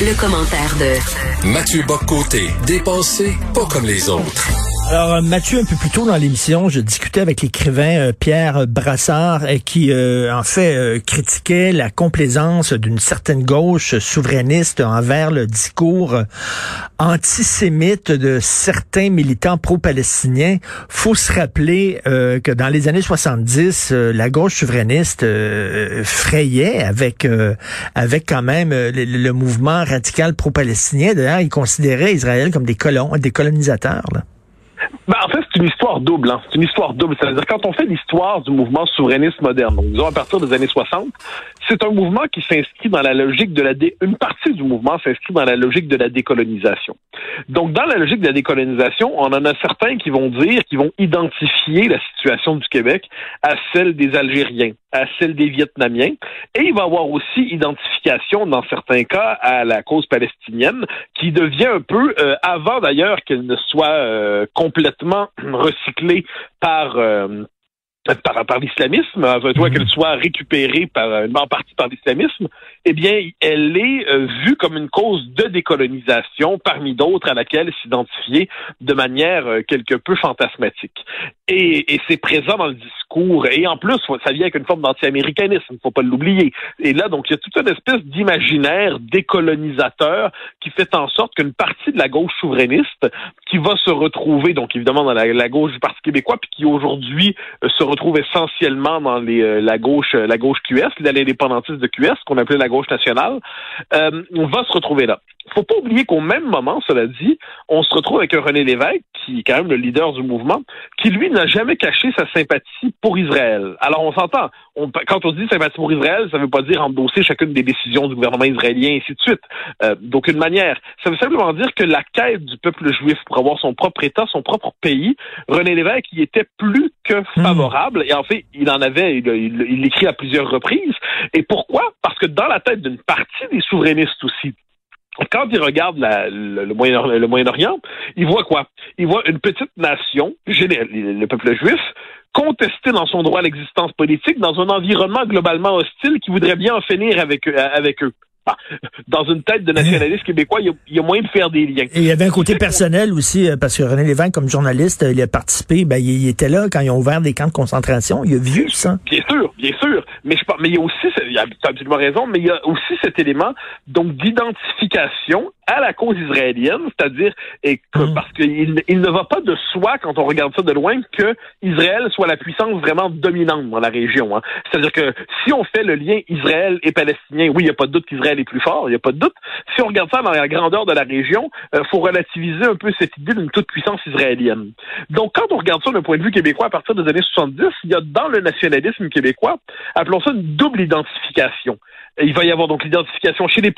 Le, commentaire de Mathieu Boccoté, dépensé pas comme les autres. Alors, euh, Mathieu, un peu plus tôt dans l'émission, je discutais avec l'écrivain euh, Pierre Brassard et qui, euh, en fait, critiquait la complaisance d'une certaine gauche souverainiste envers le discours antisémite de certains militants pro-palestiniens. Faut se rappeler que dans les années 70, la gauche souverainiste frayait avec avec quand même le, mouvement radical pro-palestinien. D'ailleurs, il considérait Israël comme des colons, des colonisateurs. Ben, en fait, c'est une histoire double. Hein. C'est une histoire double. C'est-à-dire, quand on fait l'histoire du mouvement souverainiste moderne, donc disons à partir des années 60, c'est un mouvement qui s'inscrit dans la logique de la dé... une partie du mouvement s'inscrit dans la logique de la décolonisation. Donc, dans la logique de la décolonisation, on en a certains qui vont dire, qui vont identifier la situation du Québec à celle des Algériens, à celle des Vietnamiens, et il va avoir aussi dans certains cas, à la cause palestinienne, qui devient un peu, euh, avant d'ailleurs qu'elle ne soit euh, complètement recyclée par euh, par, par l'islamisme, toi mhm. qu'elle soit récupérée par en partie par l'islamisme, eh bien, elle est euh, vue comme une cause de décolonisation parmi d'autres à laquelle s'identifier de manière euh, quelque peu fantasmatique. Et, et c'est présent dans le discours. Et en plus, ça vient avec une forme d'anti-américanisme, il ne faut pas l'oublier. Et là, donc, il y a toute une espèce d'imaginaire décolonisateur qui fait en sorte qu'une partie de la gauche souverainiste, qui va se retrouver, donc évidemment dans la, gauche du Parti québécois, puis qui aujourd'hui euh, se retrouve essentiellement dans les, la gauche, la gauche QS, l'indépendantiste de QS, qu'on appelait la gauche nationale, euh, on va se retrouver là. Faut pas oublier qu'au même moment, cela dit, on se retrouve avec un René Lévesque, qui est quand même le leader du mouvement, qui lui n'a jamais caché sa sympathie pour Israël. Alors on s'entend, quand on dit sympathie pour Israël, ça ne veut pas dire endosser chacune des décisions du gouvernement israélien, et ainsi de suite. Euh, d'aucune manière. Ça veut simplement dire que la quête du peuple juif pour avoir son propre État, son propre pays, René Lévesque y était plus que hmm. favorable. Et en fait, il en avait, il l'écrit à plusieurs reprises. Et pourquoi? Parce que dans la tête d'une partie des souverainistes aussi, quand il regarde le, Moyen-Orient, il voit quoi? Il voit une petite nation, le peuple juif, contester dans son droit à l'existence politique dans un environnement globalement hostile qui voudrait bien en finir avec, avec eux. Dans une tête de nationaliste québécois, il y, a, moyen de faire des liens. Et il y avait un côté personnel aussi, euh, parce que René Lévesque, comme journaliste, il a participé, ben, il, était là quand ils ont ouvert des camps de concentration. Il a vu ça. Bien sûr, bien sûr. Mais, je, mais il y a aussi, il a absolument raison, mais il y a aussi cet élément donc d'identification à la cause israélienne, c'est-à-dire et que, hmm. parce qu'il il ne va pas de soi quand on regarde ça de loin que Israël soit la puissance vraiment dominante dans la région. Hein. C'est-à-dire que si on fait le lien Israël et palestinien, oui, il n'y a pas de doute qu'Israël est plus fort, il n'y a pas de doute. Si on regarde ça dans la grandeur de la région, il euh, faut relativiser un peu cette idée d'une toute puissance israélienne. Donc quand on regarde ça d'un point de vue québécois à partir des années 70, il y a dans le nationalisme québécois, appelons ça une double identification. Il va y avoir donc l'identification chez les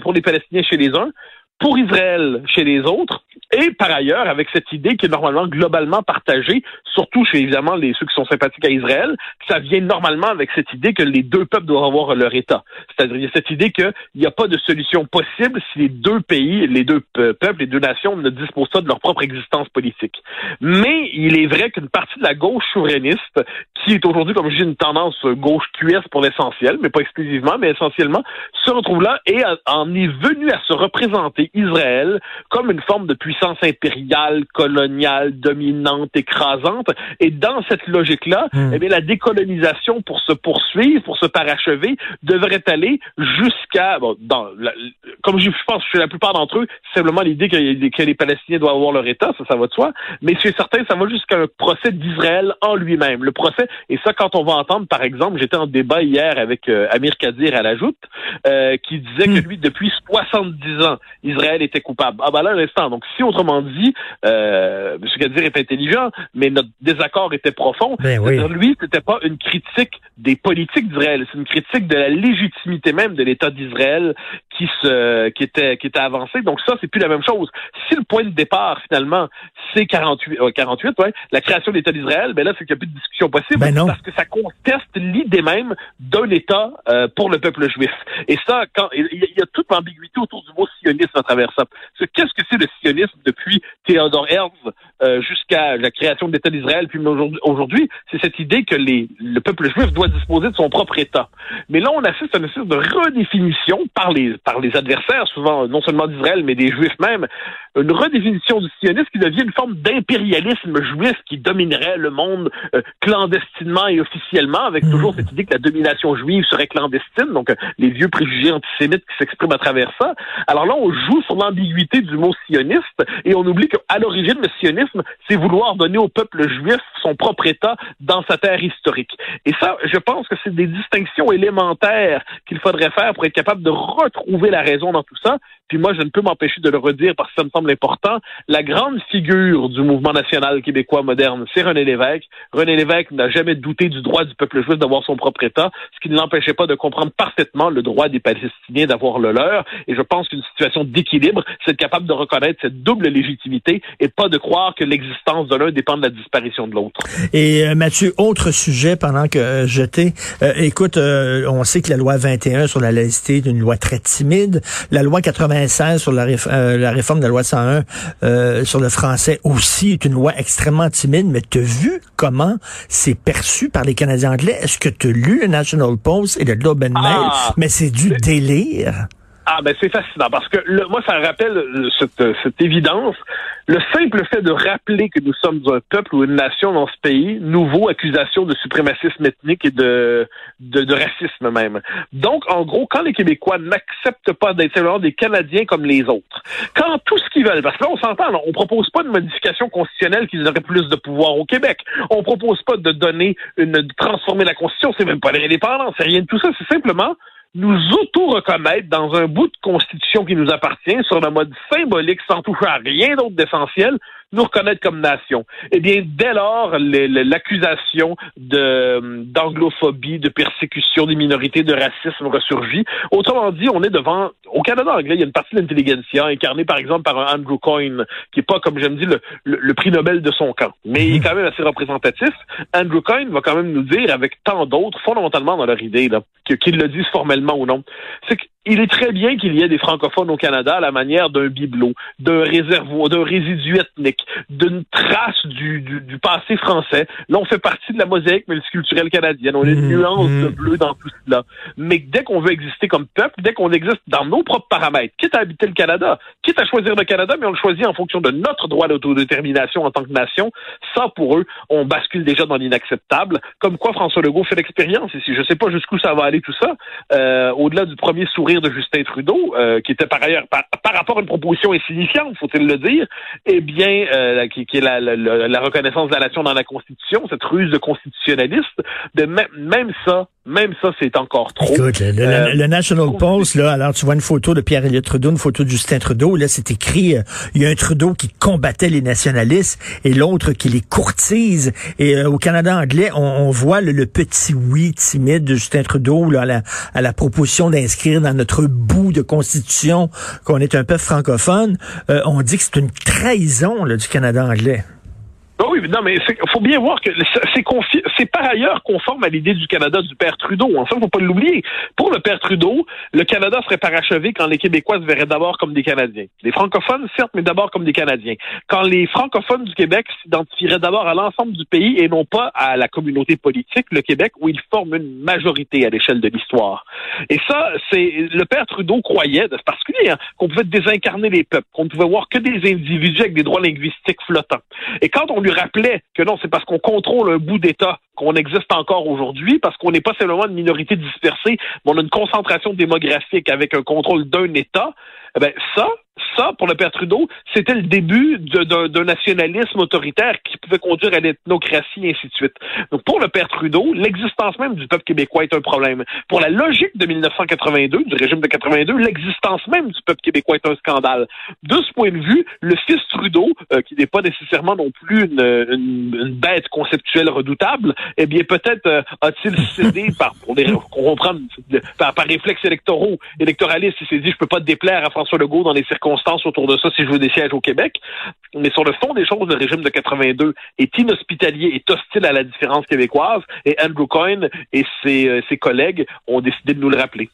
pour les Palestiniens chez les uns, pour Israël chez les autres, et par ailleurs, avec cette idée qui est normalement globalement partagée, surtout chez évidemment les ceux qui sont sympathiques à Israël, ça vient normalement avec cette idée que les deux peuples doivent avoir leur État. C'est-à-dire cette idée qu'il n'y a pas de solution possible si les deux pays, les deux peuples, les deux nations ne disposent pas de leur propre existence politique. Mais il est vrai qu'une partie de la gauche souverainiste, qui est aujourd'hui, comme je dis, une tendance gauche QS pour l'essentiel, mais pas exclusivement, mais essentiellement, se retrouve là et en est venue à se représenter Israël comme une forme de puissance impériale, coloniale, dominante, écrasante. Et dans cette logique-là, hmm. eh bien, la décolonisation pour se poursuivre, pour se parachever, devrait aller jusqu'à, bon, dans comme je pense chez la plupart d'entre eux, simplement l'idée que, les Palestiniens doivent avoir leur État, ça, ça va de soi. Mais chez certains, ça va jusqu'à un procès d'Israël en lui-même. Le procès, et ça, quand on va entendre, par exemple, j'étais en débat hier avec euh, Amir Kadir à la Joute, euh, qui disait que hmm. lui, depuis 70 ans, Israël était coupable. Ah ben là, l'instant. Donc, si on autrement dit, euh, M. Kadir est intelligent, mais notre désaccord était profond. Ben oui. Lui, c'était pas une critique des politiques d'Israël, c'est une critique de la légitimité même de l'État d'Israël qui se qui était qui était avancé. Donc ça, c'est plus la même chose. Si le point de départ finalement c'est 48 48 euh, ouais, la création de l'État d'Israël, ben là c'est qu'il n'y a plus de discussion possible ben parce que ça conteste l'idée même d'un État euh, pour le peuple juif. Et ça, quand il y, a toute l'ambiguïté autour du mot sionisme à travers ça. Qu'est-ce que c'est le sionisme? Depuis Theodore Herzl euh, jusqu'à la création de l'État d'Israël, puis aujourd'hui, c'est cette idée que les, le peuple juif doit disposer de son propre État. Mais là, on assiste à une espèce de redéfinition par les, par les adversaires, souvent non seulement d'Israël, mais des juifs même, une redéfinition du sionisme qui devient une forme d'impérialisme juif qui dominerait le monde euh, clandestinement et officiellement, avec mmh. toujours cette idée que la domination juive serait clandestine, donc euh, les vieux préjugés antisémites qui s'expriment à travers ça. Alors là, on joue sur l'ambiguïté du mot sioniste et on oublie qu'à l'origine, le sionisme, c'est vouloir donner au peuple juif son propre État dans sa terre historique. Et ça, je pense que c'est des distinctions élémentaires qu'il faudrait faire pour être capable de retrouver la raison dans tout ça. Puis moi, je ne peux m'empêcher de le redire parce que ça me semble important. La grande figure du mouvement national québécois moderne, c'est René Lévesque. René Lévesque n'a jamais douté du droit du peuple juif d'avoir son propre État, ce qui ne l'empêchait pas de comprendre parfaitement le droit des Palestiniens d'avoir le leur. Et je pense qu'une situation d'équilibre, c'est capable de reconnaître cette double légitimité et pas de croire que l'existence de l'un dépend de la disparition de l'autre. Et euh, Mathieu, autre sujet pendant que euh, j'étais, euh, écoute, on sait que la loi 21 sur la laïcité est une loi très timide. La loi 80 sur la, la, réforme de la loi 101 euh, sur le français aussi est une loi extrêmement timide, mais tu as vu comment c'est perçu par les Canadiens anglais? Est-ce que tu as lu le National Post et le Globe and Mail? Ah, mais c'est du délire. Ah ben c'est fascinant parce que le, moi ça rappelle euh, cette, euh, cette, évidence. Le simple fait de rappeler que nous sommes un peuple ou une nation dans ce pays, nouveau accusation de suprémacisme ethnique et de, de, de racisme même. Donc en gros, quand les Québécois n'acceptent pas d'être simplement des Canadiens comme les autres, quand tout ce qu'ils veulent, parce que là on s'entend, on propose pas de modification constitutionnelle qui auraient plus de pouvoir au Québec. On propose pas de donner une de transformer la Constitution, c'est même pas l'indépendance, c'est rien de tout ça, c'est simplement nous auto-reconnaître dans un bout de constitution qui nous appartient sur le mode symbolique sans toucher à rien d'autre d'essentiel, nous reconnaître comme nation. Eh bien, dès lors, l'accusation d'anglophobie, de persécution des minorités, de racisme ressurgit. Autrement dit, on est devant, au Canada anglais, il y a une partie de l'intelligentsia incarnée par exemple par un Andrew Coyne, qui est pas, comme j'aime dire, le, le, prix Nobel de son camp, mais il est quand même assez représentatif. Andrew Coyne va quand même nous dire, avec tant d'autres, fondamentalement dans leur idée, qu'ils le disent formellement ou non, c'est que il est très bien qu'il y ait des francophones au Canada à la manière d'un bibelot, d'un réservoir, d'un résidu ethnique, d'une trace du, du, passé français. Là, on fait partie de la mosaïque multiculturelle canadienne. On a une mmh, nuance de mmh. bleu dans tout cela. Mais dès qu'on veut exister comme peuple, dès qu'on existe dans nos propres paramètres, quitte à habiter le Canada, quitte à choisir le Canada, mais on le choisit en fonction de notre droit d'autodétermination en tant que nation, ça, pour eux, on bascule déjà dans l'inacceptable. Comme quoi François Legault fait l'expérience ici. Je sais pas jusqu'où ça va aller tout ça. Euh, au-delà du premier sourire de Justin Trudeau, euh, qui était par ailleurs, par, rapport à une proposition insignifiante, faut-il le dire, eh bien, euh, qui, est la, la, reconnaissance de la nation dans la Constitution, cette ruse de constitutionnaliste, de même ça, même ça, c'est encore trop. Écoute, le, euh, National Post, là, alors tu vois une photo de Pierre-Éliott Trudeau, une photo de Justin Trudeau, là, c'est écrit, il y a un Trudeau qui combattait les nationalistes et l'autre qui les courtise. Et au Canada anglais, on, voit le, petit oui timide de Justin Trudeau là, à, la, à la proposition d'inscrire dans notre bout de constitution qu'on est un peuple francophone, euh, on dit que c'est une trahison du Canada anglais. Ben oui, non, mais il faut bien voir que c'est par ailleurs conforme à l'idée du Canada du père Trudeau. En hein. ça, faut pas l'oublier. Pour le père Trudeau, le Canada serait parachevé quand les Québécois se verraient d'abord comme des Canadiens. Les francophones, certes, mais d'abord comme des Canadiens. Quand les francophones du Québec s'identifieraient d'abord à l'ensemble du pays et non pas à la communauté politique, le Québec, où ils forment une majorité à l'échelle de l'histoire. Et ça, c'est le père Trudeau croyait, c'est particulier, hein, qu'on pouvait désincarner les peuples, qu'on ne pouvait voir que des individus avec des droits linguistiques flottants. Et quand on lui rappelait que non, c'est parce qu'on contrôle un bout d'État qu'on existe encore aujourd'hui, parce qu'on n'est pas seulement une minorité dispersée, mais on a une concentration démographique avec un contrôle d'un État, eh ben ça, ça, pour le père Trudeau, c'était le début d'un nationalisme autoritaire qui pouvait conduire à l'ethnocratie et ainsi de suite. Donc, pour le père Trudeau, l'existence même du peuple québécois est un problème. Pour la logique de 1982, du régime de 82, l'existence même du peuple québécois est un scandale. De ce point de vue, le fils Trudeau, euh, qui n'est pas nécessairement non plus une, bête conceptuelle redoutable, eh bien, peut-être euh, a-t-il cédé par, pour les, comprendre, par, par réflexes électoraux, électoralistes, il s'est dit, je peux pas déplaire à François Legault dans les circonstances autour de ça si je veux des sièges au Québec. Mais sur le fond des choses, le régime de 82 est inhospitalier, est hostile à la différence québécoise et Andrew Coyne et ses, euh, ses collègues ont décidé de nous le rappeler.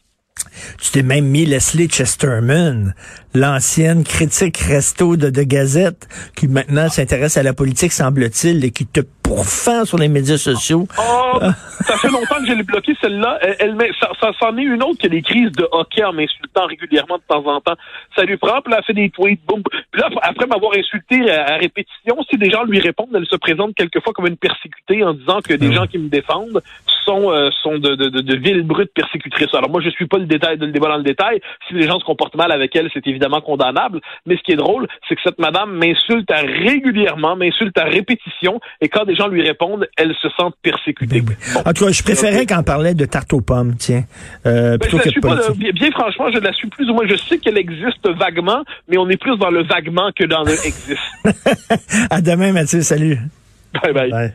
Tu t'es même mis Leslie Chesterman, l'ancienne critique resto de, de Gazette, qui maintenant s'intéresse à la politique, semble-t-il, et qui te pourfend sur les médias sociaux. Oh, ça fait longtemps que je l'ai bloqué, celle-là. Elle, ça, ça s'en est une autre que les crises de hockey en m'insultant régulièrement de temps en temps. Ça lui prend, puis là, elle fait des tweets, boum. Puis là, après m'avoir insulté à, répétition, si des gens lui répondent, elle se présente quelquefois comme une persécutée en disant que des gens qui me défendent sont, euh, sont de, de, de, de villes brutes persécutrices. Alors moi, je suis pas le détail de le débat dans le détail. Si les gens se comportent mal avec elle, c'est évidemment condamnable. Mais ce qui est drôle, c'est que cette madame m'insulte régulièrement, m'insulte à répétition, et quand des gens lui répondent, elle se sent persécutée. Ben en tout cas, je préférais qu'on parlait de tarte aux pommes, tiens. Euh, ben, je pas, bien, franchement, je la suis plus ou moins. Je sais qu'elle existe vaguement, mais on est plus dans le vaguement que dans le existe. à demain, Mathieu. Salut. bye. bye.